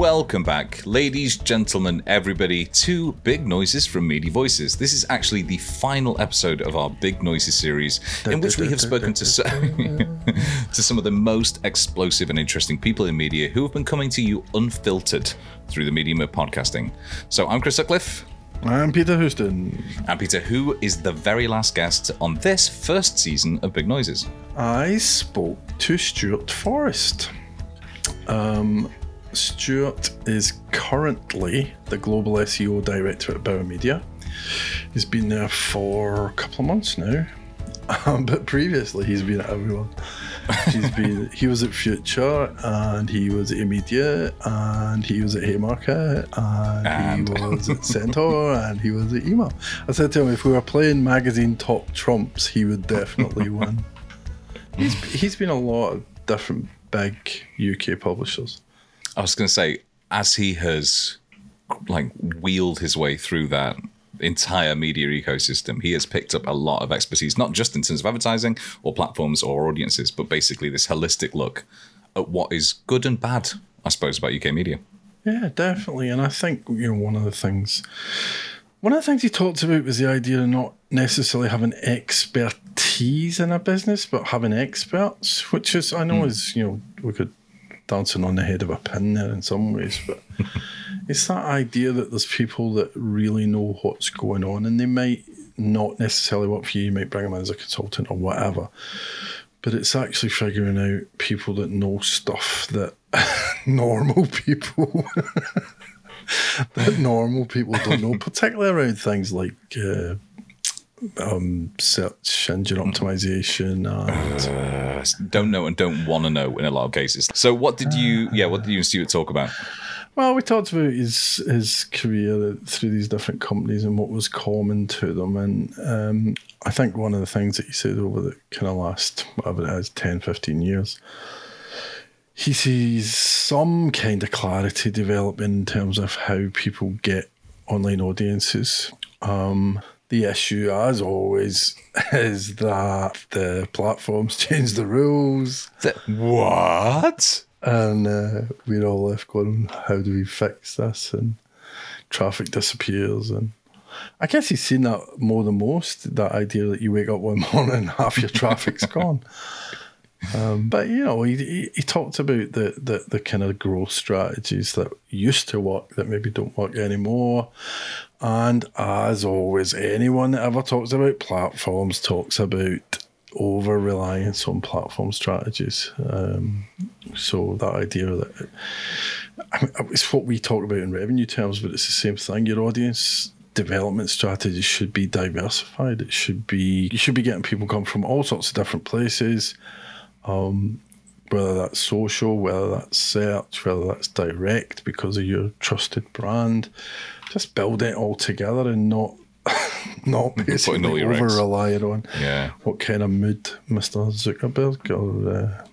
Welcome back, ladies, gentlemen, everybody, to Big Noises from Media Voices. This is actually the final episode of our Big Noises series, in which we have spoken to, so- to some of the most explosive and interesting people in media who have been coming to you unfiltered through the medium of podcasting. So I'm Chris Sutcliffe. I'm Peter Houston. And Peter, who is the very last guest on this first season of Big Noises? I spoke to Stuart Forrest. Um, Stuart is currently the global SEO director at Bauer Media. He's been there for a couple of months now, um, but previously he's been at everyone. He's been he was at Future and he was at Immediate and he was at Haymarket and, And- he was at Centaur and he was at EMAP. I said to him if we were playing magazine top trumps, he would definitely win. He's he's been a lot of different big UK publishers. I was going to say, as he has like wheeled his way through that entire media ecosystem, he has picked up a lot of expertise, not just in terms of advertising or platforms or audiences, but basically this holistic look at what is good and bad, I suppose, about UK media. Yeah, definitely. And I think you know one of the things, one of the things he talked about was the idea of not necessarily having expertise in a business, but having experts, which is I know hmm. is you know we could dancing on the head of a pin there in some ways, but it's that idea that there's people that really know what's going on, and they might not necessarily work for you. You might bring them in as a consultant or whatever. But it's actually figuring out people that know stuff that normal people that normal people don't know, particularly around things like uh, um, search engine optimization and Uh, don't know and don't want to know in a lot of cases. So, what did you, yeah, what did you and Stuart talk about? well, we talked about his his career through these different companies and what was common to them, and um, I think one of the things that he said over the kind of last whatever it is 10, 15 years. He sees some kind of clarity developing in terms of how people get online audiences. Um, the issue, as always, is that the platforms change the rules, What? and uh, we're all left going, "How do we fix this?" And traffic disappears, and I guess he's seen that more than most. That idea that you wake up one morning and half your traffic's gone. Um, but you know, he, he, he talked about the, the the kind of growth strategies that used to work that maybe don't work anymore. And as always, anyone that ever talks about platforms talks about over reliance on platform strategies. Um, so that idea that I mean, it's what we talk about in revenue terms, but it's the same thing. Your audience development strategy should be diversified. It should be you should be getting people come from all sorts of different places. Um, whether that's social, whether that's search, whether that's direct because of your trusted brand, just build it all together and not not basically all your over relying on Yeah. what kind of mood Mr. Zuckerberg or uh,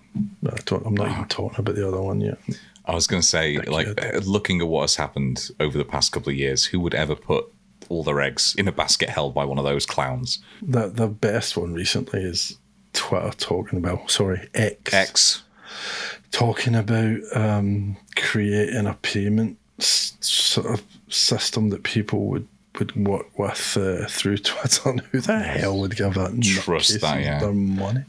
I I'm not even talking about the other one yet. I was going to say, like, kid. uh, looking at what has happened over the past couple of years, who would ever put all their eggs in a basket held by one of those clowns? The the best one recently is Twitter talking about sorry X, X. talking about um, creating a payment sort of system that people would would work with uh, through Twitter. And who the hell would give that Trust that, yeah. their money?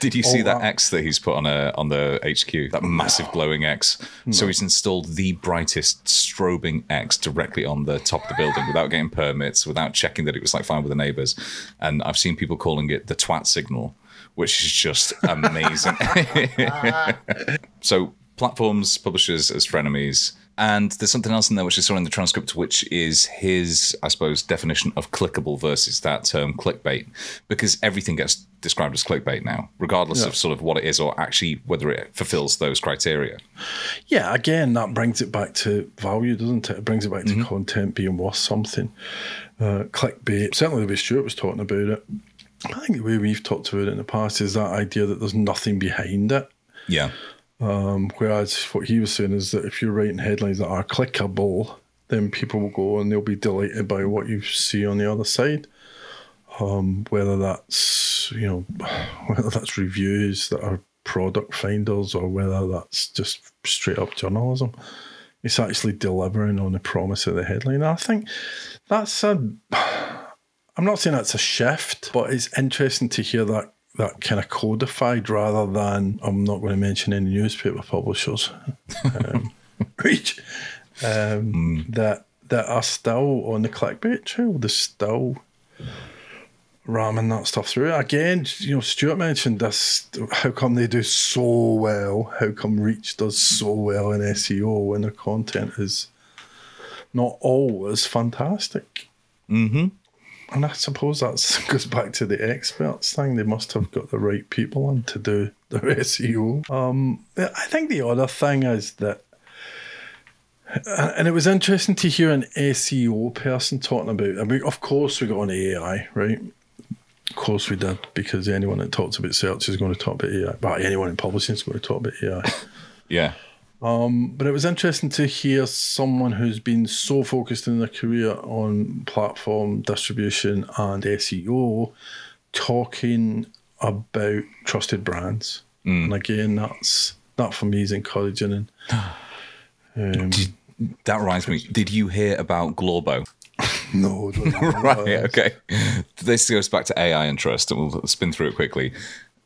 Did you see Oh, that. X that he's put on a on the HQ? That massive glowing X. So he's installed the brightest strobing X directly on the top of the building without getting permits, without checking that it was like fine with the neighbors. And I've seen people calling it the twat signal, which is just amazing. so platforms, publishers as frenemies. And there's something else in there which I saw in the transcript, which is his, I suppose, definition of clickable versus that term clickbait, because everything gets described as clickbait now, regardless of sort of what it is or actually whether it fulfills those criteria. Yeah, again, that brings it back to value, doesn't it? It brings it back to content being worth something. Uh, clickbait, certainly the way Stuart was talking about it. I think the way we've talked about it in the past is that idea that there's nothing behind it. Yeah. Um, whereas what he was saying is that if you're writing headlines that are clickable, then people will go and they'll be delighted by what you see on the other side. Um, whether that's you know whether that's reviews that are product finders or whether that's just straight up journalism. it's actually delivering on the promise of the headline. I think that's a. I'm not saying that's a shift, but it's interesting to hear that that kind of codified rather than I'm not going to mention any newspaper publishers, um, which um, mm. that that are still on the clickbait trail. They're still ramming that stuff through. Again, you know, Stuart mentioned this. How come they do so well? How come Reach does so well in SEO when their content is not always fantastic? Mm-hmm. And I suppose that goes back to the experts thing. They must have got the right people in to do their SEO. Um, I think the other thing is that, and it was interesting to hear an SEO person talking about. I mean, of course, we got on AI, right? Of course, we did because anyone that talks about search is going to talk about AI. But anyone in publishing is going to talk about AI. yeah. Um, but it was interesting to hear someone who's been so focused in their career on platform distribution and SEO talking about trusted brands. Mm. And again, that's that for me is encouraging. And um, did, that reminds me. Did you hear about Glorbo? no, right. Okay. This goes back to AI interest, and we'll spin through it quickly.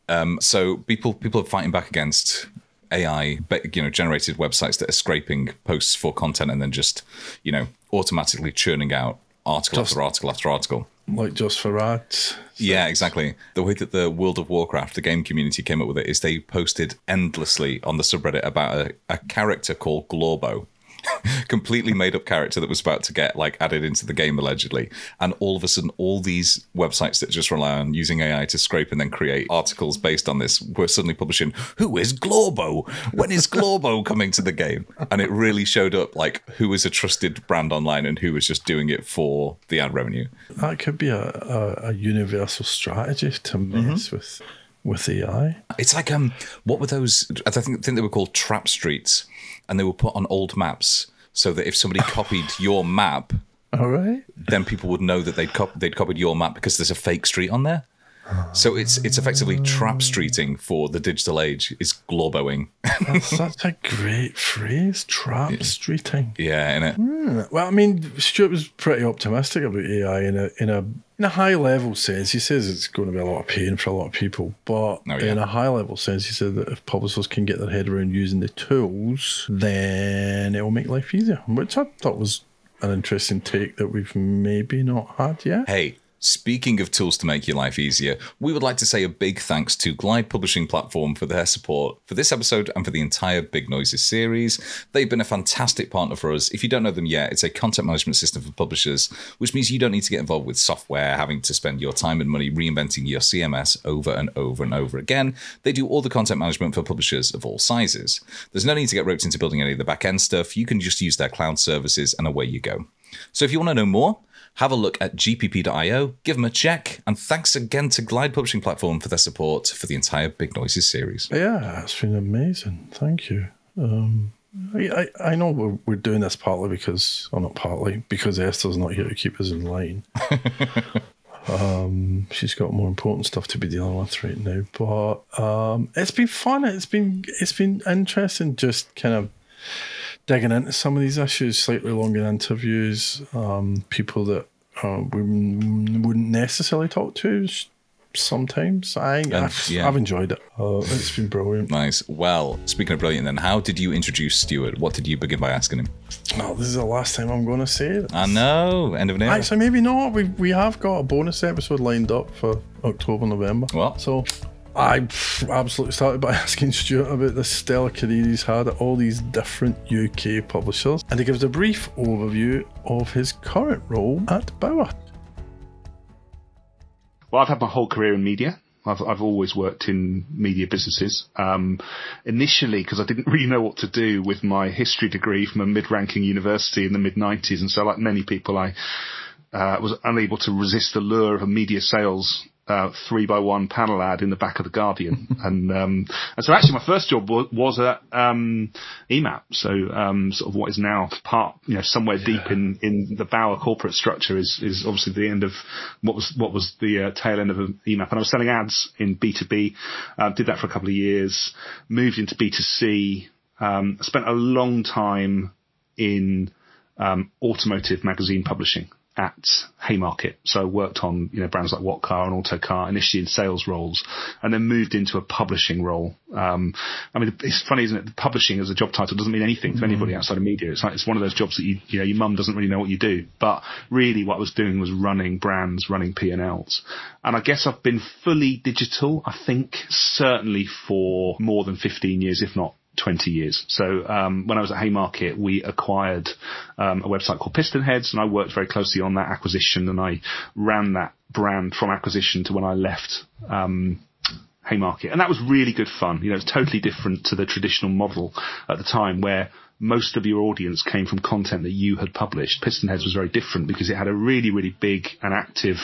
Um, so people people are fighting back against AI, you know, generated websites that are scraping posts for content and then just, you know, automatically churning out article just, after article after article. Like just for ads. Yeah, exactly. The way that the World of Warcraft, the game community, came up with it is they posted endlessly on the subreddit about a, a character called Glorbo completely made up character that was about to get like added into the game allegedly and all of a sudden all these websites that just rely on using ai to scrape and then create articles based on this were suddenly publishing who is Glorbo when is Glorbo coming to the game and it really showed up like who is a trusted brand online and who was just doing it for the ad revenue that could be a, a, a universal strategy to mess mm-hmm. with with AI. It's like um, what were those? I think, I think they were called trap streets, and they were put on old maps so that if somebody copied your map, all right, then people would know that they'd cop- they'd copied your map because there's a fake street on there. So it's it's effectively trap streeting for the digital age. Is glorboing. That's such a great phrase, trap streeting. Yeah, in it. Mm. Well, I mean, Stuart was pretty optimistic about AI in a in a in a high level sense. He says it's going to be a lot of pain for a lot of people, but oh, yeah. in a high level sense, he said that if publishers can get their head around using the tools, then it will make life easier, which I thought was an interesting take that we've maybe not had yet. Hey, Speaking of tools to make your life easier, we would like to say a big thanks to Glide Publishing Platform for their support for this episode and for the entire Big Noises series. They've been a fantastic partner for us. If you don't know them yet, it's a content management system for publishers, which means you don't need to get involved with software, having to spend your time and money reinventing your CMS over and over and over again. They do all the content management for publishers of all sizes. There's no need to get roped into building any of the back end stuff. You can just use their cloud services and away you go. So if you want to know more, have a look at gpp.io, give them a check, and thanks again to Glide Publishing Platform for their support for the entire Big Noises series. Yeah, it's been amazing. Thank you. Um, I, I, I know we're, we're doing this partly because, or not partly, because Esther's not here to keep us in line. um, she's got more important stuff to be dealing with right now. But um, it's been fun. It's been it's been interesting, just kind of digging into some of these issues, slightly longer interviews, um, people that uh, we wouldn't necessarily talk to sometimes. I, I've, yeah. I've, enjoyed it. Uh, it's been brilliant. Nice. Well, speaking of brilliant, then, how did you introduce Stuart? What did you begin by asking him? Well, this is the last time I'm going to say it. I know. End of an era. Actually, maybe not. We we have got a bonus episode lined up for October, November. What? So I absolutely started by asking Stuart about the stellar career he's had at all these different UK publishers, and he gives a brief overview of his current role at Bauer. Well, I've had my whole career in media. I've, I've always worked in media businesses. Um, initially, because I didn't really know what to do with my history degree from a mid-ranking university in the mid 90s, and so like many people, I uh, was unable to resist the lure of a media sales uh, three by one panel ad in the back of the Guardian, and um, and so actually my first job was, was at um, EMAP, so um, sort of what is now part, you know, somewhere yeah. deep in, in the Bauer corporate structure is is obviously the end of what was what was the uh, tail end of EMAP, and I was selling ads in B two B, uh, did that for a couple of years, moved into B two C, um, spent a long time in um, automotive magazine publishing at Haymarket. So I worked on, you know, brands like What-Car and Autocar initially in sales roles and then moved into a publishing role. Um, I mean, it's funny, isn't it? The publishing as a job title doesn't mean anything to anybody outside of media. It's like, it's one of those jobs that you, you know, your mum doesn't really know what you do. But really what I was doing was running brands, running P&Ls. And I guess I've been fully digital, I think, certainly for more than 15 years, if not 20 years. So um, when I was at Haymarket, we acquired um, a website called PistonHeads, and I worked very closely on that acquisition, and I ran that brand from acquisition to when I left. Um, Haymarket, and that was really good fun. You know, it's totally different to the traditional model at the time, where most of your audience came from content that you had published. Pistonheads was very different because it had a really, really big and active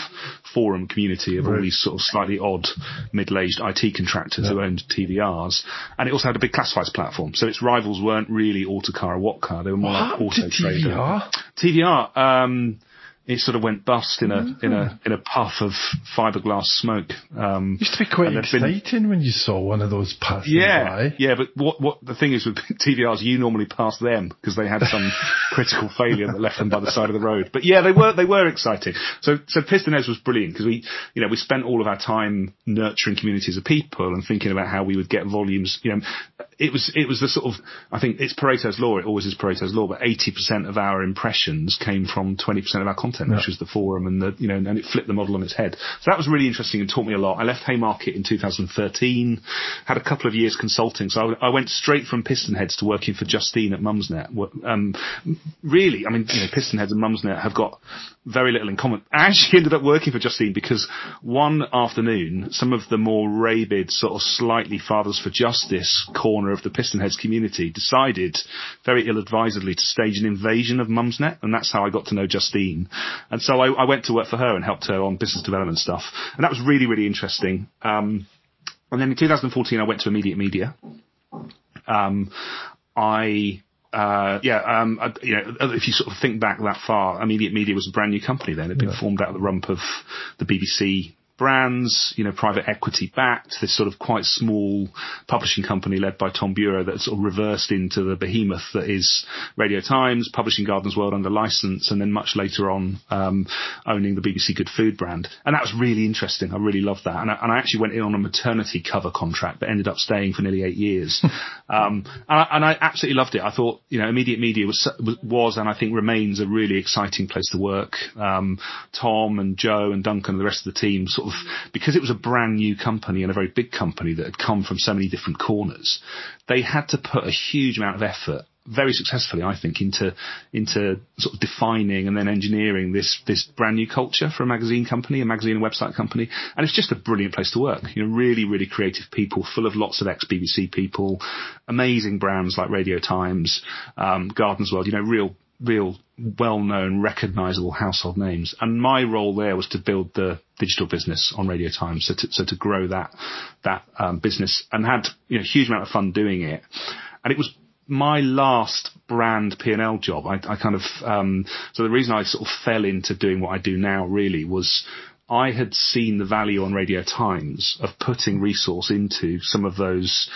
forum community of right. all these sort of slightly odd middle-aged IT contractors yeah. who owned TVRs. And it also had a big classifieds platform. So its rivals weren't really Autocar or What-Car. They were more what? like Auto Trader. TVR? TVR, um, it sort of went bust in a mm-hmm. in a in a puff of fiberglass smoke. Um, used to be quite exciting been, when you saw one of those pass yeah, by. Yeah, but what what the thing is with TVRs, you normally pass them because they had some critical failure that left them by the side of the road. But yeah, they were they were exciting. So so PistonHeads was brilliant because we you know we spent all of our time nurturing communities of people and thinking about how we would get volumes. You know, it was it was the sort of I think it's Pareto's law. It always is Pareto's law, but eighty percent of our impressions came from twenty percent of our content content, yeah. which was the forum and the, you know, and it flipped the model on its head. So that was really interesting and taught me a lot. I left Haymarket in 2013, had a couple of years consulting. So I, I went straight from Pistonheads to working for Justine at Mumsnet. Um, really, I mean, you know, Pistonheads and Mumsnet have got very little in common. I actually ended up working for Justine because one afternoon, some of the more rabid, sort of slightly Fathers for Justice corner of the Pistonheads community decided, very ill-advisedly, to stage an invasion of Mumsnet, and that's how I got to know Justine. And so I, I, went to work for her and helped her on business development stuff. And that was really, really interesting. Um, and then in 2014, I went to Immediate Media. Um, I uh, yeah, um, you know, if you sort of think back that far, Immediate Media was a brand new company then. It had been yeah. formed out of the rump of the BBC brands, you know, private equity backed, this sort of quite small publishing company led by Tom Bureau that sort of reversed into the behemoth that is Radio Times, publishing Gardeners World under license, and then much later on, um, owning the BBC Good Food brand. And that was really interesting. I really loved that. And I, and I, actually went in on a maternity cover contract, but ended up staying for nearly eight years. um, and, I, and, I, absolutely loved it. I thought, you know, immediate media was, was and I think remains a really exciting place to work. Um, Tom and Joe and Duncan and the rest of the team sort of, because it was a brand new company and a very big company that had come from so many different corners, they had to put a huge amount of effort very successfully, I think, into into sort of defining and then engineering this this brand new culture for a magazine company, a magazine and website company, and it's just a brilliant place to work. You know, really, really creative people, full of lots of ex BBC people, amazing brands like Radio Times, um, Gardeners World. You know, real real well-known, recognizable household names. And my role there was to build the digital business on Radio Times, so to, so to grow that that um, business, and had you know a huge amount of fun doing it. And it was my last brand P&L job. I, I kind of um, so the reason I sort of fell into doing what I do now really was I had seen the value on Radio Times of putting resource into some of those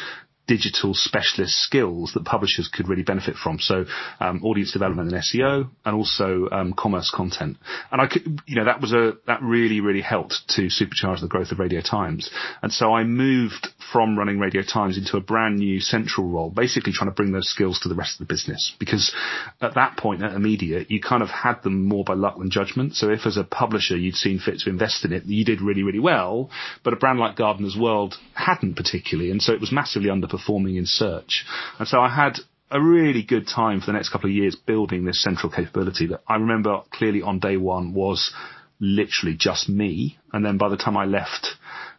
digital specialist skills that publishers could really benefit from. So um, audience development and SEO, and also um, commerce content. And I could, you know, that was a that really really helped to supercharge the growth of Radio Times. And so I moved from running Radio Times into a brand new central role, basically trying to bring those skills to the rest of the business. Because at that point at Immediate, you kind of had them more by luck than judgment. So if as a publisher you'd seen fit to invest in it, you did really, really well. But a brand like Gardeners World hadn't particularly. And so it was massively underperforming in search. And so I had a really good time for the next couple of years building this central capability that I remember clearly on day one was literally just me. And then by the time I left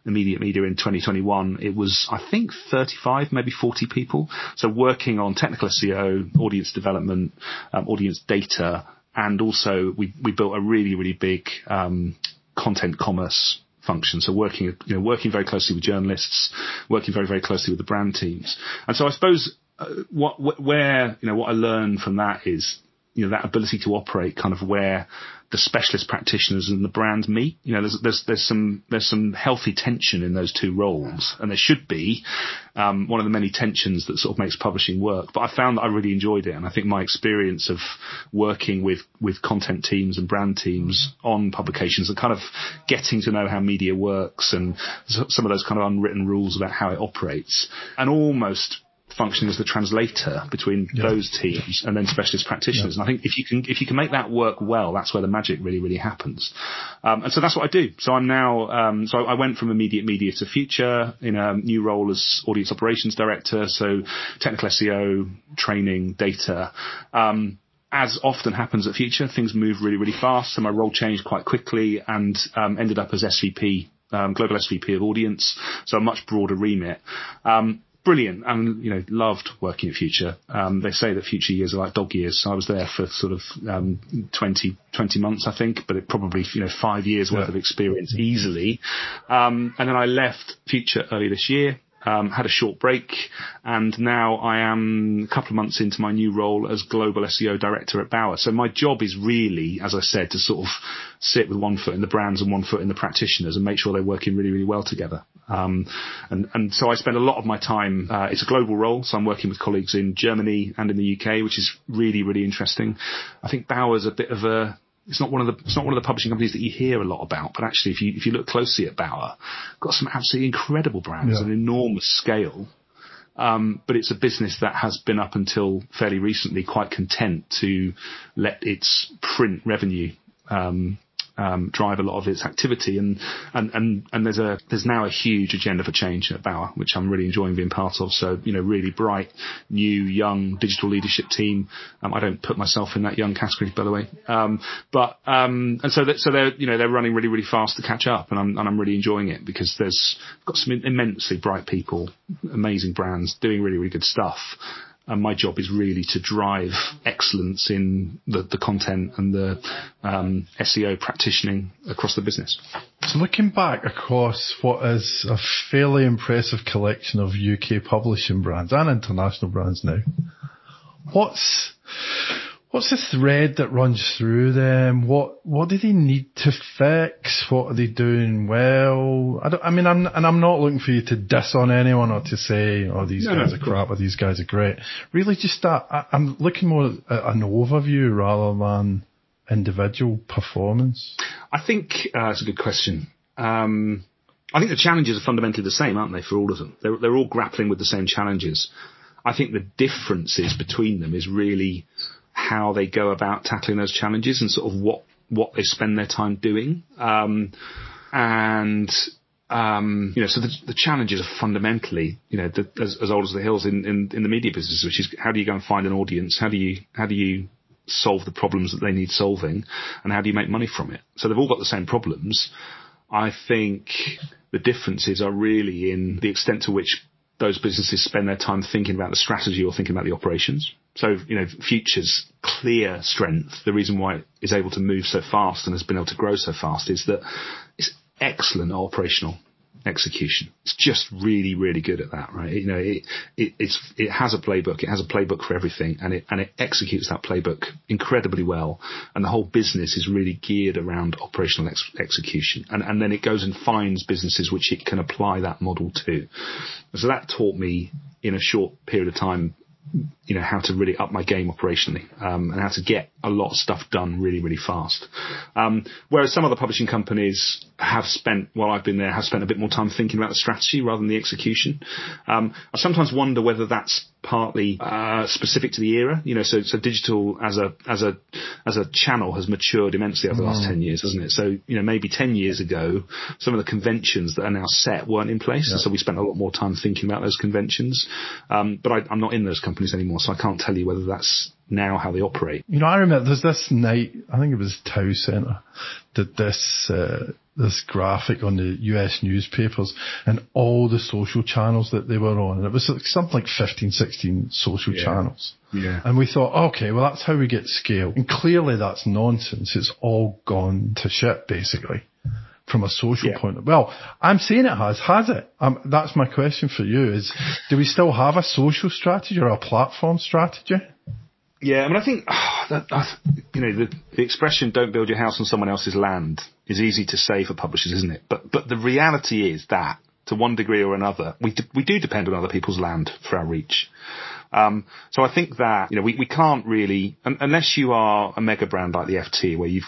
immediate media in 2021, it was, I think, 35, maybe 40 people. So working on technical SEO, audience development, um, audience data, and also we, we built a really, really big, um, content commerce function. So working, you know, working very closely with journalists, working very, very closely with the brand teams. And so I suppose uh, what, where, you know, what I learned from that is you know, that ability to operate kind of where the specialist practitioners and the brand meet. You know, there's, there's, there's some, there's some healthy tension in those two roles and there should be, um, one of the many tensions that sort of makes publishing work. But I found that I really enjoyed it. And I think my experience of working with, with content teams and brand teams on publications and kind of getting to know how media works and some of those kind of unwritten rules about how it operates and almost functioning as the translator between yeah. those teams and then specialist practitioners. Yeah. And I think if you can if you can make that work well, that's where the magic really really happens. Um, and so that's what I do. So I'm now um, so I went from immediate media to future in a new role as audience operations director. So technical SEO, training, data. Um, as often happens at Future, things move really, really fast. So my role changed quite quickly and um, ended up as SVP, um, global SVP of audience. So a much broader remit. Um, brilliant and you know loved working at Future. Um, they say that Future years are like dog years. So I was there for sort of um, 20, 20 months, I think, but it probably you know five years worth of experience easily. Um, and then I left Future early this year um, had a short break, and now I am a couple of months into my new role as global SEO director at Bauer. So my job is really, as I said, to sort of sit with one foot in the brands and one foot in the practitioners and make sure they're working really, really well together. Um, and, and so I spend a lot of my time, uh, it's a global role, so I'm working with colleagues in Germany and in the UK, which is really, really interesting. I think Bauer's a bit of a, it's not one of the it's not one of the publishing companies that you hear a lot about. But actually, if you if you look closely at Bauer, got some absolutely incredible brands, yeah. an enormous scale. Um, but it's a business that has been up until fairly recently quite content to let its print revenue um, um, drive a lot of its activity. And, and, and, and there's a, there's now a huge agenda for change at Bauer, which I'm really enjoying being part of. So, you know, really bright, new, young digital leadership team. Um, I don't put myself in that young category, by the way. Um, but, um, and so that, so they're, you know, they're running really, really fast to catch up and I'm, and I'm really enjoying it because there's got some immensely bright people, amazing brands doing really, really good stuff and my job is really to drive excellence in the, the content and the um, SEO practicing across the business. So looking back across what is a fairly impressive collection of UK publishing brands and international brands now, what's What's the thread that runs through them? What what do they need to fix? What are they doing well? I, I mean, I'm and I'm not looking for you to diss on anyone or to say, "Oh, these no, guys no, are crap" or "These guys are great." Really, just that I, am looking more at an overview rather than individual performance. I think uh, that's a good question. Um, I think the challenges are fundamentally the same, aren't they, for all of them? They're, they're all grappling with the same challenges. I think the differences between them is really how they go about tackling those challenges and sort of what what they spend their time doing. Um, and um, you know, so the, the, challenges are fundamentally, you know, the, as, as, old as the hills in, in, in the media business, which is how do you go and find an audience? How do you how do you solve the problems that they need solving, and how do you make money from it? So they've all got the same problems. I think the differences are really in the extent to which those businesses spend their time thinking about the strategy or thinking about the operations. So, you know, Future's clear strength, the reason why it is able to move so fast and has been able to grow so fast is that it's excellent operational execution. It's just really, really good at that, right? You know, it, it, it's, it has a playbook. It has a playbook for everything and it, and it executes that playbook incredibly well. And the whole business is really geared around operational ex- execution. And, and then it goes and finds businesses which it can apply that model to. So that taught me in a short period of time you know how to really up my game operationally um, and how to get a lot of stuff done really really fast. Um, whereas some other publishing companies have spent while I've been there have spent a bit more time thinking about the strategy rather than the execution. Um, I sometimes wonder whether that's partly uh, specific to the era. You know, so so digital as a as a as a channel has matured immensely over the last mm. ten years, hasn't it? So you know, maybe ten years ago, some of the conventions that are now set weren't in place, yeah. so we spent a lot more time thinking about those conventions. Um, but I, I'm not in those companies anymore, so I can't tell you whether that's now how they operate. You know, I remember there's this night, I think it was Tow Centre, did this, uh, this graphic on the US newspapers and all the social channels that they were on. And it was like something like 15, 16 social yeah. channels. Yeah. And we thought, okay, well that's how we get scale. And clearly that's nonsense. It's all gone to shit basically from a social yeah. point of well i'm saying it has has it um, that's my question for you is do we still have a social strategy or a platform strategy Yeah, I mean, I think oh, that, uh, you know the, the expression "don't build your house on someone else's land" is easy to say for publishers, isn't it? But but the reality is that to one degree or another, we d- we do depend on other people's land for our reach. Um, so I think that you know we, we can't really unless you are a mega brand like the FT where you've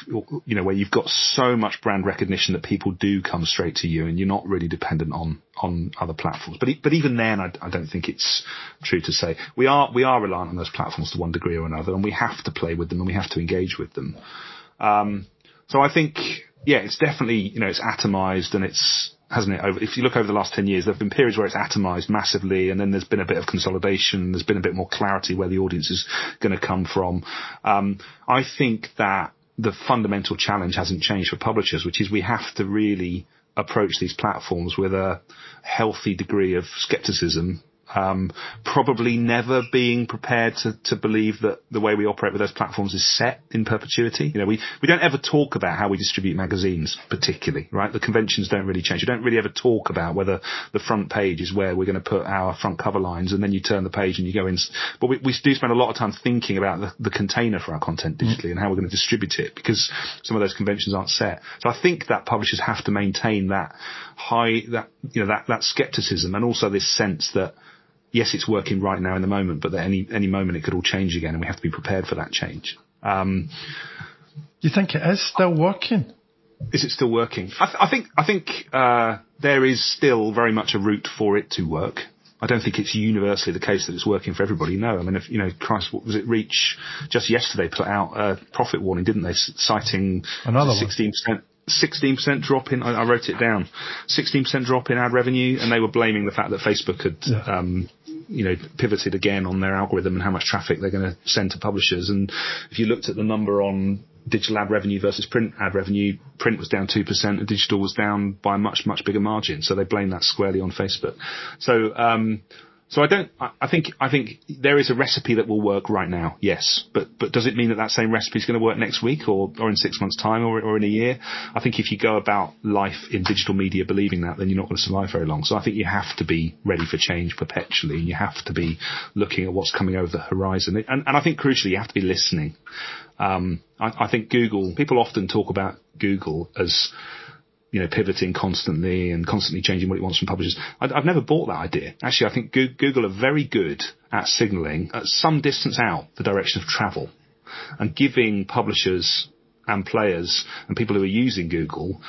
you know where you've got so much brand recognition that people do come straight to you and you're not really dependent on on other platforms. But but even then, I, I don't think it's true to say we are we are reliant on those platforms to one degree or another, and we have to play with them and we have to engage with them. Um, so I think yeah, it's definitely you know it's atomized and it's hasn't it? If you look over the last 10 years, there have been periods where it's atomized massively and then there's been a bit of consolidation. There's been a bit more clarity where the audience is going to come from. Um, I think that the fundamental challenge hasn't changed for publishers, which is we have to really approach these platforms with a healthy degree of skepticism um, probably never being prepared to, to believe that the way we operate with those platforms is set in perpetuity. You know, we, we don't ever talk about how we distribute magazines particularly, right? The conventions don't really change. We don't really ever talk about whether the front page is where we're going to put our front cover lines and then you turn the page and you go in. But we, we do spend a lot of time thinking about the, the container for our content digitally mm. and how we're going to distribute it because some of those conventions aren't set. So I think that publishers have to maintain that high, that, you know, that, that skepticism and also this sense that yes, it's working right now in the moment, but at any any moment it could all change again, and we have to be prepared for that change. Um, you think it is still working? Is it still working? I, th- I think I think uh, there is still very much a route for it to work. I don't think it's universally the case that it's working for everybody. No, I mean, if you know, Christ, what was it? Reach just yesterday put out a profit warning, didn't they? Citing another sixteen percent 16% drop in, I, wrote it down, 16% drop in ad revenue, and they were blaming the fact that Facebook had yeah. um, you know, pivoted again on their algorithm and how much traffic they're going to send to publishers. And if you looked at the number on digital ad revenue versus print ad revenue, print was down 2% and digital was down by a much, much bigger margin. So they blame that squarely on Facebook. So, um, so I don't. I think. I think there is a recipe that will work right now. Yes, but but does it mean that that same recipe is going to work next week or or in six months' time or or in a year? I think if you go about life in digital media believing that, then you're not going to survive very long. So I think you have to be ready for change perpetually, and you have to be looking at what's coming over the horizon. And and I think crucially, you have to be listening. Um, I, I think Google. People often talk about Google as you know, pivoting constantly and constantly changing what it wants from publishers. I, have never bought that idea. Actually, I think Google are very good at signaling at some distance out the direction of travel and giving publishers and players and people who are using Google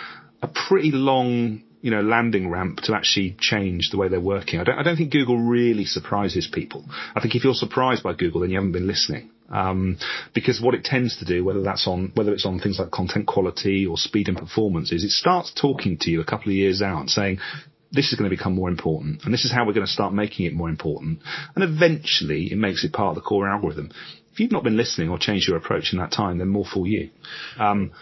a pretty long you know, landing ramp to actually change the way they're working. I don't, I don't think Google really surprises people. I think if you're surprised by Google, then you haven't been listening. Um, because what it tends to do, whether that's on, whether it's on things like content quality or speed and performance, is it starts talking to you a couple of years out saying, this is going to become more important and this is how we're going to start making it more important. And eventually it makes it part of the core algorithm. If you've not been listening or changed your approach in that time, then more for you. Um,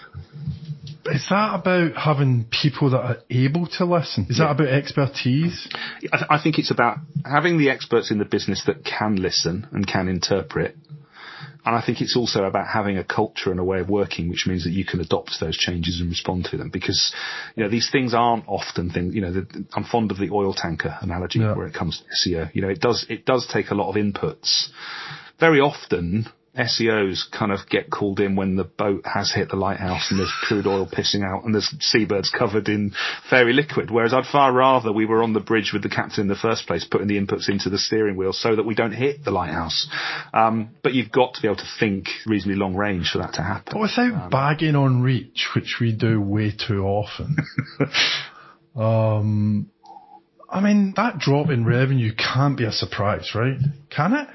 is that about having people that are able to listen? Is yeah. that about expertise? I, th- I think it's about having the experts in the business that can listen and can interpret and I think it's also about having a culture and a way of working, which means that you can adopt those changes and respond to them. Because, you know, these things aren't often things, you know, the, I'm fond of the oil tanker analogy yeah. where it comes to SEO. You know, it does, it does take a lot of inputs. Very often, SEOs kind of get called in when the boat has hit the lighthouse and there's crude oil pissing out and there's seabirds covered in fairy liquid. Whereas I'd far rather we were on the bridge with the captain in the first place, putting the inputs into the steering wheel so that we don't hit the lighthouse. Um, but you've got to be able to think reasonably long range for that to happen. But without um, bagging on reach, which we do way too often, um, I mean, that drop in revenue can't be a surprise, right? Can it?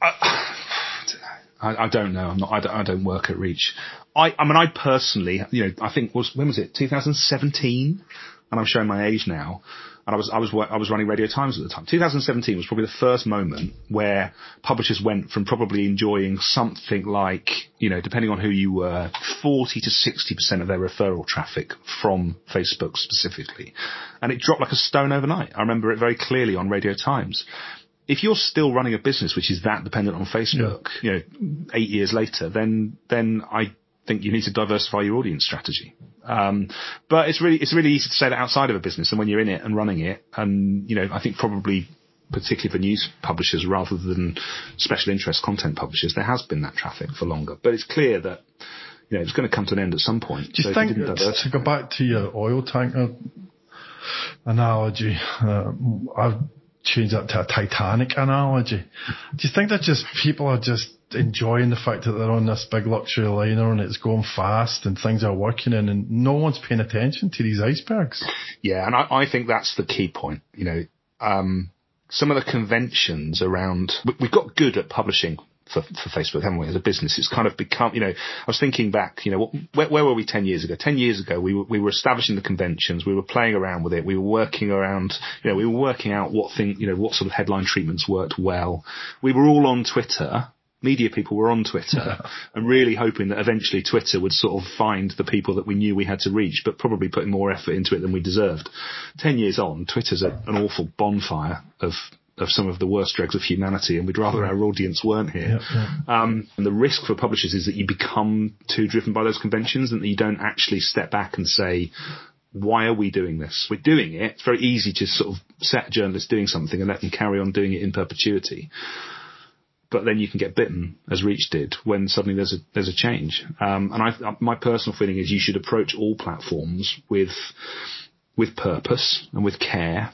I, I, don't know. I'm not. I don't, I don't work at Reach. I, I mean, I personally, you know, I think was when was it? 2017, and I'm showing my age now. And I was I was I was running Radio Times at the time. 2017 was probably the first moment where publishers went from probably enjoying something like, you know, depending on who you were, 40 to 60 percent of their referral traffic from Facebook specifically, and it dropped like a stone overnight. I remember it very clearly on Radio Times if you're still running a business which is that dependent on Facebook, yeah. you know, eight years later, then then I think you need to diversify your audience strategy. Um, but it's really it's really easy to say that outside of a business, and when you're in it and running it, and you know, I think probably particularly for news publishers rather than special interest content publishers, there has been that traffic for longer. But it's clear that you know it's going to come to an end at some point. Do you so think to go back to your oil tanker analogy? Uh, I've changed that to a Titanic analogy. Do you think that just people are just enjoying the fact that they're on this big luxury liner and it's going fast and things are working and, and no one's paying attention to these icebergs? Yeah, and I, I think that's the key point. You know, um, some of the conventions around, we've got good at publishing for, for Facebook, haven't we? As a business, it's kind of become, you know, I was thinking back, you know, where, where were we 10 years ago? 10 years ago, we were, we were establishing the conventions, we were playing around with it, we were working around, you know, we were working out what thing, you know, what sort of headline treatments worked well. We were all on Twitter, media people were on Twitter and really hoping that eventually Twitter would sort of find the people that we knew we had to reach, but probably putting more effort into it than we deserved. Ten years on, Twitter's a, an awful bonfire of of some of the worst dregs of humanity, and we'd rather our audience weren't here. Um, and the risk for publishers is that you become too driven by those conventions and that you don't actually step back and say, why are we doing this? We're doing it. It's very easy to sort of set journalists doing something and let them carry on doing it in perpetuity but then you can get bitten, as Reach did, when suddenly there's a there's a change. Um, and I, my personal feeling is you should approach all platforms with with purpose and with care,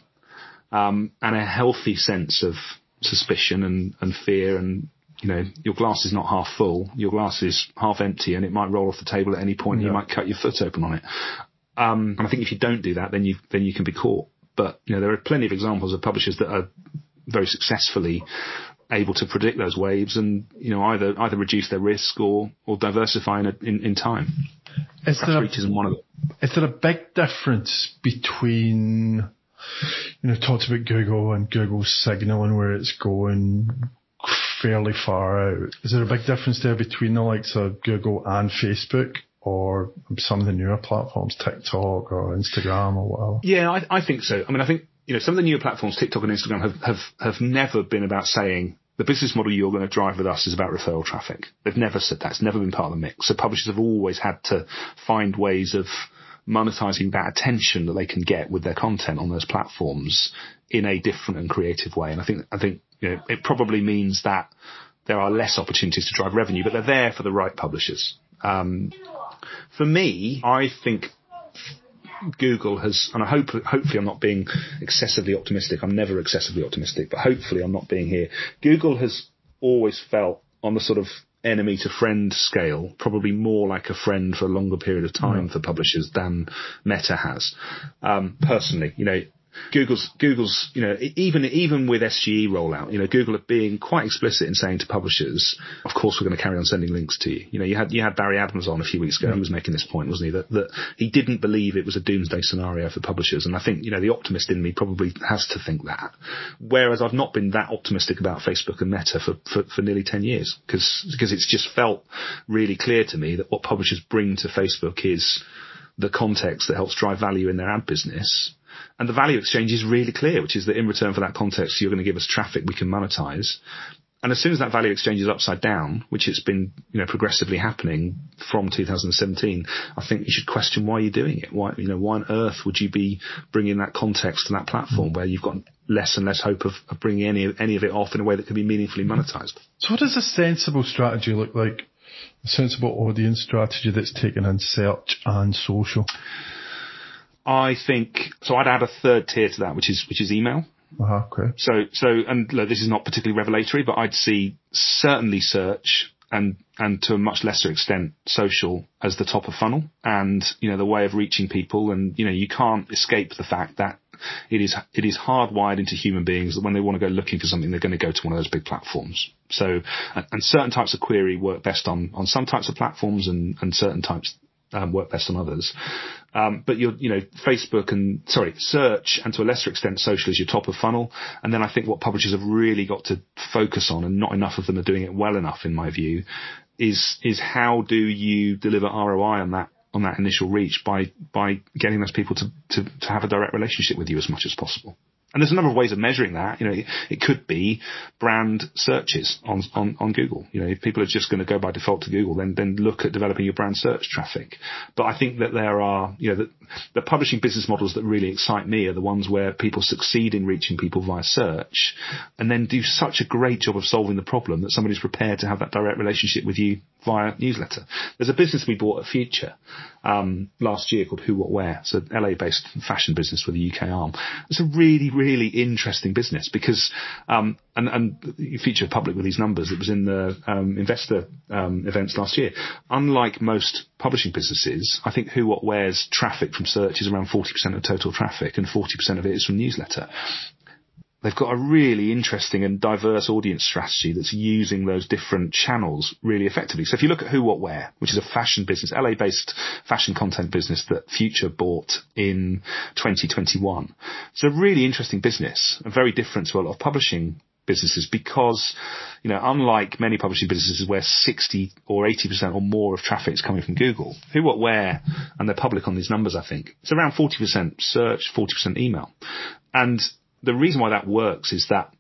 um, and a healthy sense of suspicion and, and fear and you know, your glass is not half full, your glass is half empty and it might roll off the table at any point yeah. and you might cut your foot open on it. Um, and I think if you don't do that, then you, then you can be caught. But, you know, there are plenty of examples of publishers that are very successfully able to predict those waves and you know either either reduce their risk or or diversify in, a, in, in time. Is there, a, one of them. is there a big difference between you know talked about Google and Google's signaling where it's going fairly far out? Is there a big difference there between the likes of Google and Facebook? Or some of the newer platforms, TikTok or Instagram or whatever. Yeah, I, I think so. I mean, I think you know, some of the newer platforms, TikTok and Instagram, have, have, have never been about saying the business model you're going to drive with us is about referral traffic. They've never said that. It's never been part of the mix. So publishers have always had to find ways of monetizing that attention that they can get with their content on those platforms in a different and creative way. And I think, I think, you know, it probably means that there are less opportunities to drive revenue, but they're there for the right publishers. Um, for me, I think Google has, and I hope, hopefully I'm not being excessively optimistic. I'm never excessively optimistic, but hopefully I'm not being here. Google has always felt on the sort of enemy to friend scale, probably more like a friend for a longer period of time mm. for publishers than Meta has. Um, personally, you know, Google's Google's you know even even with SGE rollout, you know Google are being quite explicit in saying to publishers, of course we're going to carry on sending links to you. You know you had you had Barry Adams on a few weeks ago. He was mm-hmm. making this point, wasn't he? That that he didn't believe it was a doomsday scenario for publishers, and I think you know the optimist in me probably has to think that. Whereas I've not been that optimistic about Facebook and Meta for for, for nearly ten years because because it's just felt really clear to me that what publishers bring to Facebook is the context that helps drive value in their ad business and the value exchange is really clear, which is that in return for that context, you're going to give us traffic we can monetize. And as soon as that value exchange is upside down, which it's been, you know, progressively happening from 2017, I think you should question why you're doing it. Why, you know, why on earth would you be bringing that context to that platform where you've got less and less hope of, of bringing any any of it off in a way that can be meaningfully monetized? So, what does a sensible strategy look like? A sensible audience strategy that's taken in search and social. I think so. I'd add a third tier to that, which is which is email. Uh-huh, okay. So so and look, this is not particularly revelatory, but I'd see certainly search and and to a much lesser extent social as the top of funnel, and you know the way of reaching people, and you know you can't escape the fact that it is it is hardwired into human beings that when they want to go looking for something, they're going to go to one of those big platforms. So, and, and certain types of query work best on on some types of platforms, and and certain types um, work best on others. Um, but you know, Facebook and sorry, search and to a lesser extent social is your top of funnel. And then I think what publishers have really got to focus on, and not enough of them are doing it well enough, in my view, is is how do you deliver ROI on that on that initial reach by by getting those people to to, to have a direct relationship with you as much as possible. And there's a number of ways of measuring that. You know, it, it could be brand searches on, on, on Google. You know, if people are just going to go by default to Google, then, then look at developing your brand search traffic. But I think that there are, you know, the, the publishing business models that really excite me are the ones where people succeed in reaching people via search and then do such a great job of solving the problem that somebody's prepared to have that direct relationship with you via newsletter. There's a business we bought at Future, um, last year called Who What Wear. It's an LA based fashion business with a UK arm. It's a really, really interesting business because, um, and, and you feature public with these numbers. It was in the um, investor um, events last year. Unlike most publishing businesses, I think Who What Wear's traffic from search is around 40% of total traffic and 40% of it is from newsletter they've got a really interesting and diverse audience strategy that's using those different channels really effectively. So if you look at Who What Wear, which is a fashion business, LA based fashion content business that Future bought in 2021. It's a really interesting business and very different to a lot of publishing businesses because, you know, unlike many publishing businesses where 60 or 80% or more of traffic is coming from Google, Who What Wear, and they're public on these numbers, I think. It's around 40% search, 40% email. And the reason why that works is that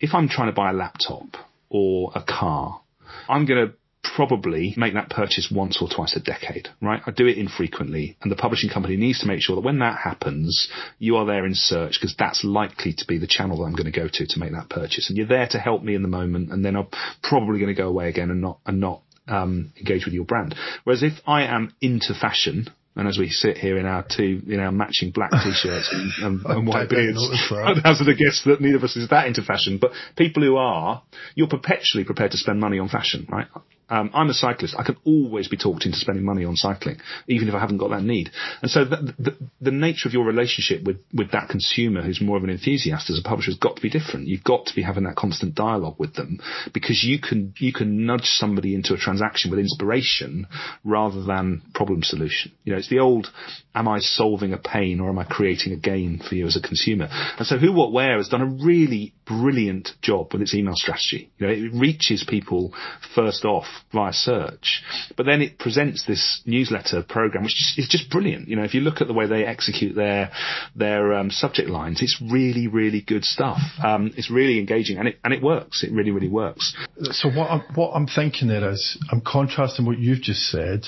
if I'm trying to buy a laptop or a car, I'm going to probably make that purchase once or twice a decade, right? I do it infrequently and the publishing company needs to make sure that when that happens, you are there in search because that's likely to be the channel that I'm going to go to to make that purchase. And you're there to help me in the moment and then I'm probably going to go away again and not, and not, um, engage with your brand. Whereas if I am into fashion, and as we sit here in our two, in our matching black t-shirts and, and, and white beards, I'd hazard a guess that neither of us is that into fashion. But people who are, you're perpetually prepared to spend money on fashion, right? Um, I'm a cyclist. I can always be talked into spending money on cycling, even if I haven't got that need. And so the, the, the, nature of your relationship with, with that consumer who's more of an enthusiast as a publisher has got to be different. You've got to be having that constant dialogue with them because you can, you can nudge somebody into a transaction with inspiration rather than problem solution. You know, it's the old, am I solving a pain or am I creating a gain for you as a consumer? And so Who What Wear has done a really brilliant job with its email strategy. You know, it reaches people first off via search, but then it presents this newsletter program, which is just brilliant. You know, if you look at the way they execute their their um, subject lines, it's really, really good stuff. Um, it's really engaging, and it and it works. It really, really works. So what I'm, what I'm thinking there is, I'm contrasting what you've just said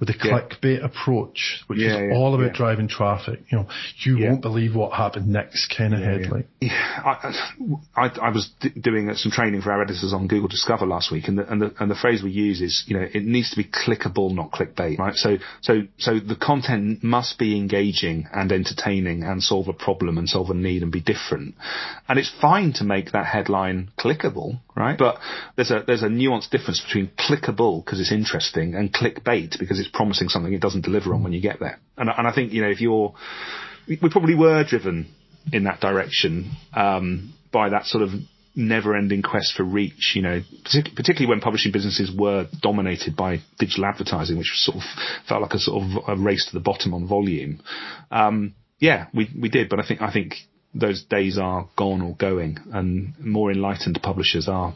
with the yeah. clickbait approach, which yeah, is yeah, all about driving traffic. You know, you won't believe what happened next kind of headline. Yeah, I, I, I, was d- doing some training for our editors on Google Discover last week, and the, and the and the phrase we use is, you know, it needs to be clickable, not clickbait, right? So so so the content must be engaging and entertaining and solve a problem and solve a need and be different. And it's fine to make that headline clickable, right? But there's a there's a nuanced difference between clickable because it's interesting and clickbait because it's promising something it doesn't deliver on when you get there. And, and I think, you know, if you're, we probably were driven in that direction, um, by that sort of never-ending quest for reach, you know, particularly when publishing businesses were dominated by digital advertising, which sort of felt like a sort of a race to the bottom on volume. Um, yeah, we we did, but I think I think those days are gone or going, and more enlightened publishers are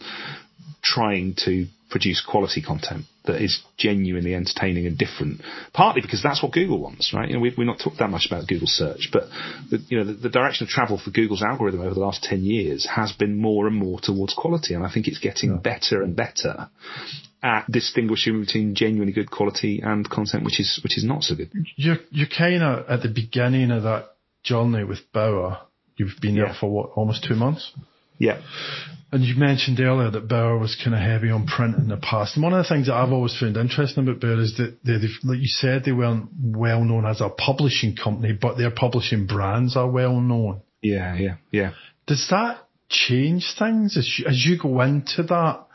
trying to produce quality content that is genuinely entertaining and different. Partly because that's what Google wants, right? You know, we've, we've not talked that much about Google search, but the, you know, the, the, direction of travel for Google's algorithm over the last 10 years has been more and more towards quality. And I think it's getting yeah. better and better at distinguishing between genuinely good quality and content which is, which is not so good. You're, you're kind of at the beginning of that journey with Bauer. You've been yeah. there for what, almost two months? Yeah. And you mentioned earlier that Bauer was kind of heavy on print in the past. And one of the things that I've always found interesting about Bauer is that, they, like you said, they weren't well known as a publishing company, but their publishing brands are well known. Yeah, yeah, yeah. Does that change things as you, as you go into that?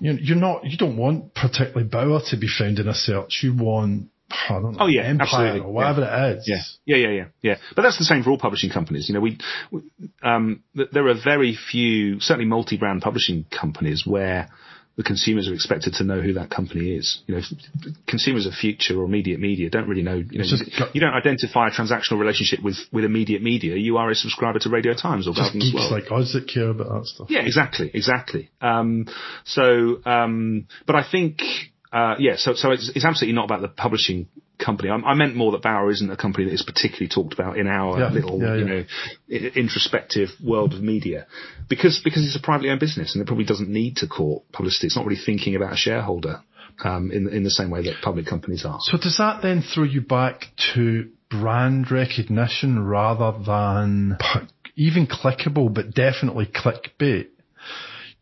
You're not, you don't want particularly Bauer to be found in a search. You want know, oh yeah, Empire absolutely. or whatever yeah. it is. Yeah, yeah, yeah, yeah, yeah. But that's the same for all publishing companies. You know, we, we um, there are very few, certainly multi-brand publishing companies where the consumers are expected to know who that company is. You know, consumers of future or immediate media don't really know. You know, you, you don't identify a transactional relationship with with immediate media. You are a subscriber to Radio Times or Gardeners' World. like us that care about that stuff. Yeah, exactly, exactly. Um, so, um, but I think uh, yeah, so so it's, it's absolutely not about the publishing company. I, I, meant more that Bauer isn't a company that is particularly talked about in our yeah, little, yeah, yeah. you know, introspective world of media, because because it's a privately owned business and it probably doesn't need to court publicity. It's not really thinking about a shareholder um, in in the same way that public companies are. So does that then throw you back to brand recognition rather than even clickable, but definitely clickbait?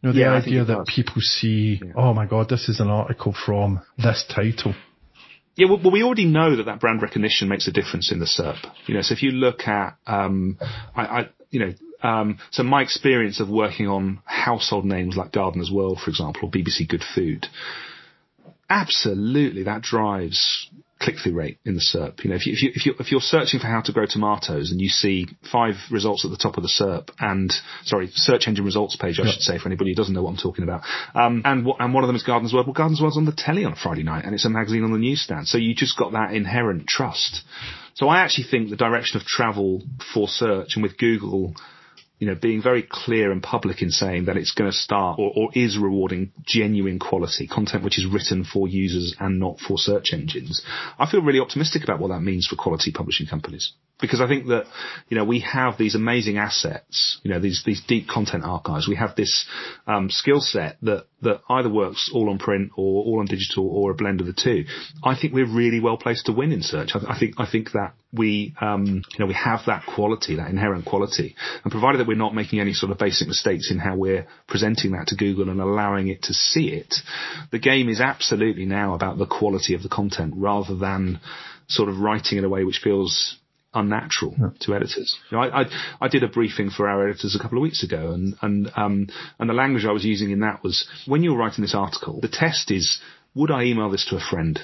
You know, the yeah, idea that people see, yeah. oh my god, this is an article from this title. Yeah, well, we already know that that brand recognition makes a difference in the SERP. You know, so if you look at, um, I, I, you know, um, so my experience of working on household names like Gardener's World, for example, or BBC Good Food, absolutely that drives click-through rate in the SERP. You know, if, you, if, you, if, you, if you're searching for how to grow tomatoes and you see five results at the top of the SERP and, sorry, search engine results page, I yep. should say, for anybody who doesn't know what I'm talking about. Um, and, what, and one of them is Gardeners' World. Well, Gardeners World's on the telly on a Friday night and it's a magazine on the newsstand. So you just got that inherent trust. So I actually think the direction of travel for search and with Google you know, being very clear and public in saying that it's going to start or, or, is rewarding genuine quality content which is written for users and not for search engines. I feel really optimistic about what that means for quality publishing companies because I think that you know we have these amazing assets, you know these these deep content archives. We have this um, skill set that that either works all on print or all on digital or a blend of the two. I think we're really well placed to win in search. I, I think I think that we um, you know we have that quality, that inherent quality, and provided that we're not making any sort of basic mistakes in how we're presenting that to Google and allowing it to see it, the game is absolutely now about the quality of the content rather than sort of writing in a way which feels unnatural yeah. to editors. You know, I, I, I did a briefing for our editors a couple of weeks ago, and and um, and the language I was using in that was when you were writing this article, the test is would I email this to a friend?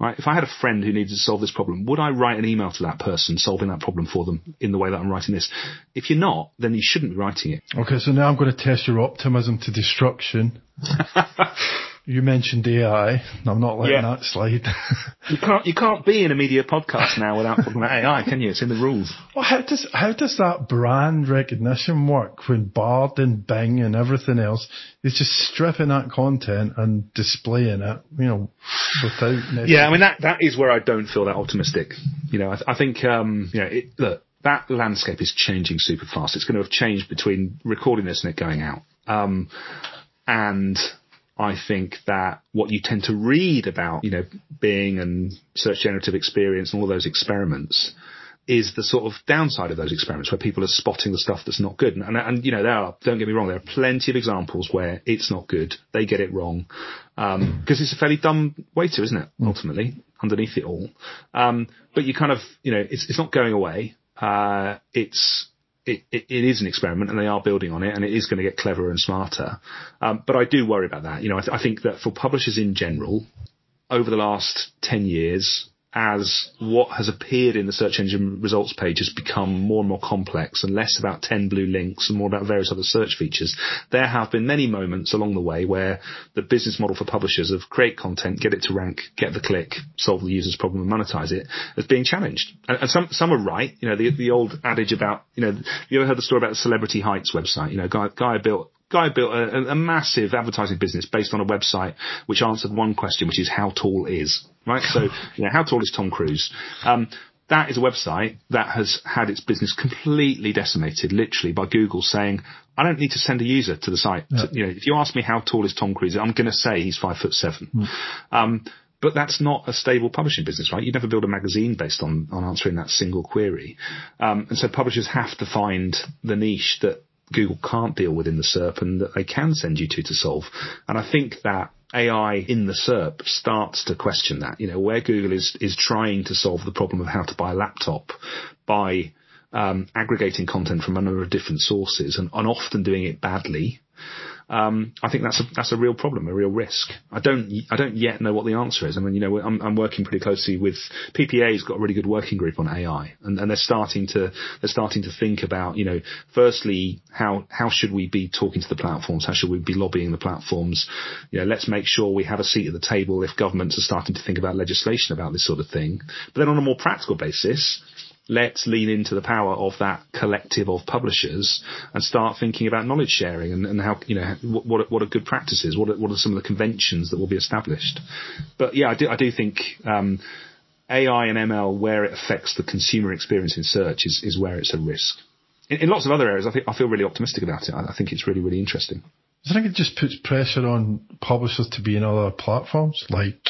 Right? If I had a friend who needed to solve this problem, would I write an email to that person solving that problem for them in the way that I'm writing this? If you're not, then you shouldn't be writing it. Okay, so now I'm going to test your optimism to destruction. You mentioned AI. I'm not letting yeah. that slide. you can't you can't be in a media podcast now without talking about AI, can you? It's in the rules. Well, how does how does that brand recognition work when Bard and Bing and everything else is just stripping that content and displaying it, you know, without. Yeah, I mean that that is where I don't feel that optimistic. You know, I, I think um, you know, it, look, that landscape is changing super fast. It's going to have changed between recording this and it going out. Um, and I think that what you tend to read about, you know, Bing and search generative experience and all those experiments is the sort of downside of those experiments where people are spotting the stuff that's not good. And, and, and, you know, there are, don't get me wrong, there are plenty of examples where it's not good. They get it wrong. Um, cause it's a fairly dumb waiter, isn't it? Mm. Ultimately, underneath it all. Um, but you kind of, you know, it's, it's not going away. Uh, it's, it, it, it is an experiment and they are building on it and it is going to get cleverer and smarter. Um, but I do worry about that. You know, I, th- I think that for publishers in general, over the last 10 years, as what has appeared in the search engine results page has become more and more complex and less about 10 blue links and more about various other search features, there have been many moments along the way where the business model for publishers of create content, get it to rank, get the click, solve the user's problem and monetize it is being challenged. And, and some, some are right. You know, the, the old adage about, you know, you ever heard the story about the Celebrity Heights website? You know, guy, guy built guy built a, a, massive advertising business based on a website which answered one question, which is how tall is right? So, you know, how tall is Tom Cruise? Um, that is a website that has had its business completely decimated, literally by Google saying, I don't need to send a user to the site. Yeah. To, you know, if you ask me how tall is Tom Cruise, I'm going to say he's five foot seven. Mm. Um, but that's not a stable publishing business, right? You'd never build a magazine based on, on answering that single query. Um, and so publishers have to find the niche that Google can't deal with in the SERP and that they can send you to to solve. And I think that AI in the SERP starts to question that. You know, where Google is, is trying to solve the problem of how to buy a laptop by um, aggregating content from a number of different sources and, and often doing it badly um, I think that's a, that's a real problem, a real risk. I don't, I don't yet know what the answer is. I mean, you know, I'm, I'm working pretty closely with PPA's got a really good working group on AI and, and they're starting to, they're starting to think about, you know, firstly, how, how should we be talking to the platforms? How should we be lobbying the platforms? You know, let's make sure we have a seat at the table if governments are starting to think about legislation about this sort of thing. But then on a more practical basis, let's lean into the power of that collective of publishers and start thinking about knowledge sharing and, and how you know what what are good practices, what are, what are some of the conventions that will be established. But yeah, I do I do think. Um, AI and ML, where it affects the consumer experience in search, is, is where it's a risk. In, in lots of other areas, I think I feel really optimistic about it. I, I think it's really, really interesting. I think it just puts pressure on publishers to be in other platforms like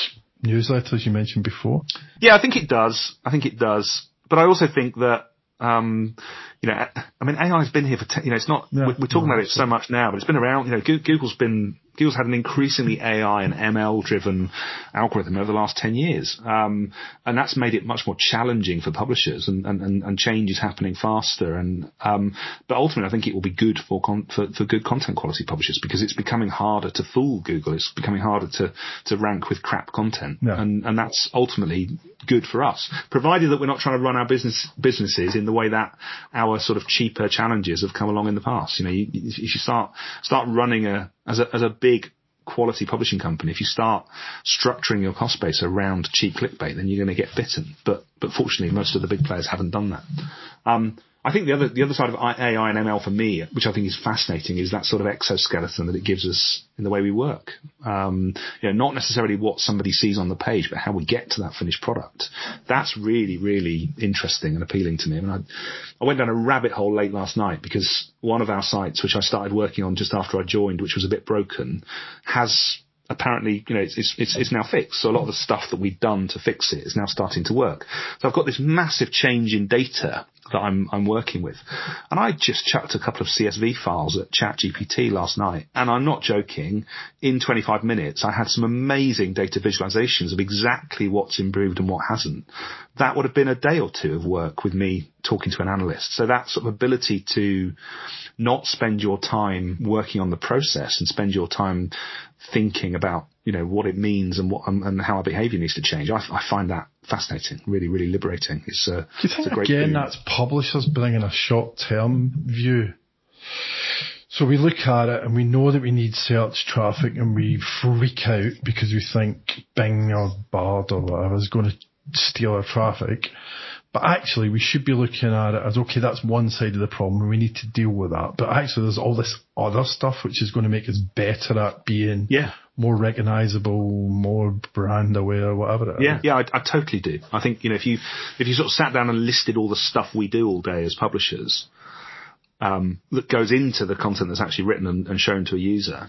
newsletters you mentioned before? Yeah, I think it does. I think it does. But I also think that um, you know, I mean, AI has been here for, ten, you know, it's not, yeah, we're, we're, talking no, about it so much now, but it's been around, you know, Google's been, Google's had an increasingly AI and ML driven algorithm over the last 10 years. Um, and that's made it much more challenging for publishers and, and, and change is happening faster. And, um, but ultimately I think it will be good for, con- for, for good content quality publishers because it's becoming harder to fool Google. It's becoming harder to, to rank with crap content. Yeah. And, and that's ultimately good for us, provided that we're not trying to run our business, businesses in the way that our sort of cheaper challenges have come along in the past. You know, you, if you start start running a as a as a big quality publishing company, if you start structuring your cost base around cheap clickbait, then you're going to get bitten. But but fortunately, most of the big players haven't done that. Um, I think the other the other side of AI and ML for me, which I think is fascinating, is that sort of exoskeleton that it gives us in the way we work. Um, you know, not necessarily what somebody sees on the page, but how we get to that finished product. That's really really interesting and appealing to me. I mean, I, I went down a rabbit hole late last night because one of our sites, which I started working on just after I joined, which was a bit broken, has apparently, you know, it's, it's, it's, now fixed. So a lot of the stuff that we've done to fix it is now starting to work. So I've got this massive change in data that I'm, I'm working with. And I just chucked a couple of CSV files at ChatGPT last night. And I'm not joking. In 25 minutes, I had some amazing data visualizations of exactly what's improved and what hasn't. That would have been a day or two of work with me talking to an analyst. So that sort of ability to not spend your time working on the process and spend your time thinking about you know what it means and what and, how our behaviour needs to change. I, I, find that fascinating, really, really liberating. It's, uh, Do you think it's a great again that's publishers bringing a short term view? So we look at it and we know that we need search traffic and we freak out because we think Bing or Bard or whatever is going to steal our traffic. But actually, we should be looking at it as okay, that's one side of the problem, and we need to deal with that. But actually, there's all this other stuff which is going to make us better at being yeah. More recognizable, more brand aware, whatever. yeah, is. yeah, I, I totally do. I think you know if you if you sort of sat down and listed all the stuff we do all day as publishers, um, that goes into the content that's actually written and, and, shown to a user,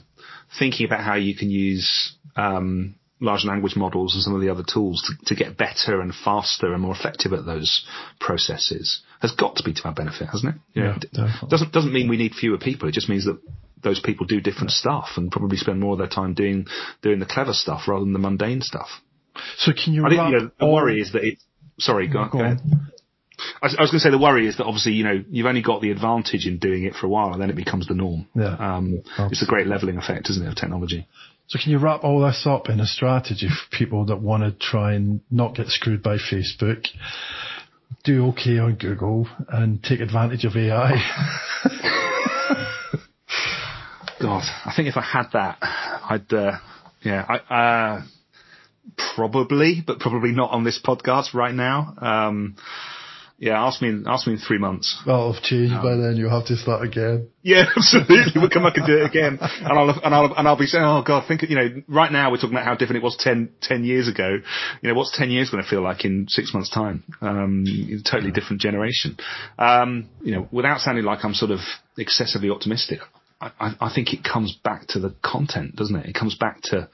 thinking about how you can use um, large language models and some of the other tools to, to, get better and faster and more effective at those processes has got to be to our benefit, hasn't it? You know, yeah, it doesn't doesn't mean we need fewer people. It just means that those people do different stuff and probably spend more of their time doing doing the clever stuff rather than the mundane stuff. So can you? I think you know, the worry is that it. Sorry, go, go, ahead. I was, was going to say the worry is that obviously you know you've only got the advantage in doing it for a while and then it becomes the norm. Yeah. Um, it's a great leveling effect, isn't it, of technology? So can you wrap all this up in a strategy for people that want to try and not get screwed by Facebook, do okay on Google, and take advantage of AI? God, I think if I had that, I'd, uh, yeah, I, uh, probably, but probably not on this podcast right now. Um, yeah, ask me. In, ask me in three months. Well, if changed um, by then, you'll have to start again. Yeah, absolutely. we'll come back and do it again, and I'll and I'll and I'll be saying, oh god, think you know, right now we're talking about how different it was 10, 10 years ago. You know, what's ten years going to feel like in six months' time? Um, totally different generation. Um, you know, without sounding like I'm sort of excessively optimistic, I, I, think it comes back to the content, doesn't it? It comes back to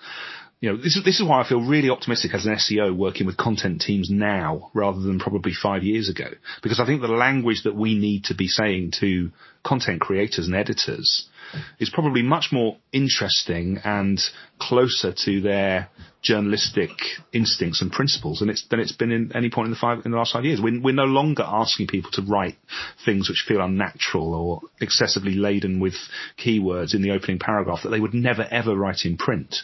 you know, this is, this is why I feel really optimistic as an SEO working with content teams now rather than probably five years ago. Because I think the language that we need to be saying to content creators and editors is probably much more interesting and closer to their journalistic instincts and principles than it's than it's been in any point in the five in the last five years. We're, we're no longer asking people to write things which feel unnatural or excessively laden with keywords in the opening paragraph that they would never ever write in print.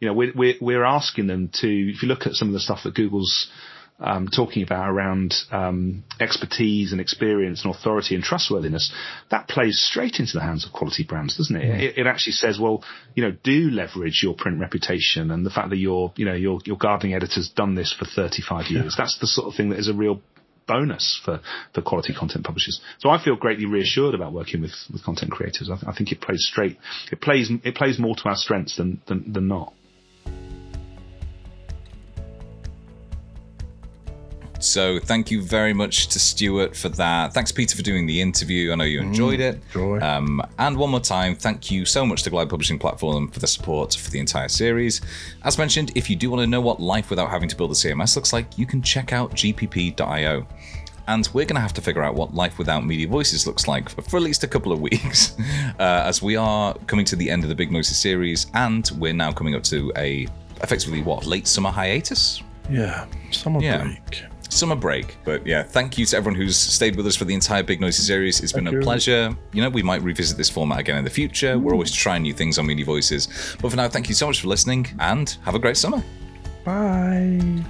You know, we're we're, we're asking them to. If you look at some of the stuff that Google's um, talking about around um, expertise and experience and authority and trustworthiness, that plays straight into the hands of quality brands, doesn't it? It, it, actually says, well, you know, do leverage your print reputation and the fact that your, you know, your, your gardening editor's done this for 35 years. Yeah. That's the sort of thing that is a real bonus for, for quality content publishers. So I feel greatly reassured about working with, with content creators. I, th- I think it plays straight, it plays, it plays more to our strengths than, than, than not. So thank you very much to Stuart for that. Thanks, Peter, for doing the interview. I know you enjoyed mm, it. Joy. Um, and one more time, thank you so much to Glide Publishing Platform for the support for the entire series. As mentioned, if you do want to know what life without having to build a CMS looks like, you can check out gpp.io and we're going to have to figure out what life without media voices looks like for, for at least a couple of weeks, uh, as we are coming to the end of the Big Noises series, and we're now coming up to a effectively what late summer hiatus. Yeah, summer yeah. break summer break. But yeah, thank you to everyone who's stayed with us for the entire Big Noises series. It's been a pleasure. You know, we might revisit this format again in the future. We're always mm-hmm. trying new things on Media Voices. But for now, thank you so much for listening and have a great summer. Bye.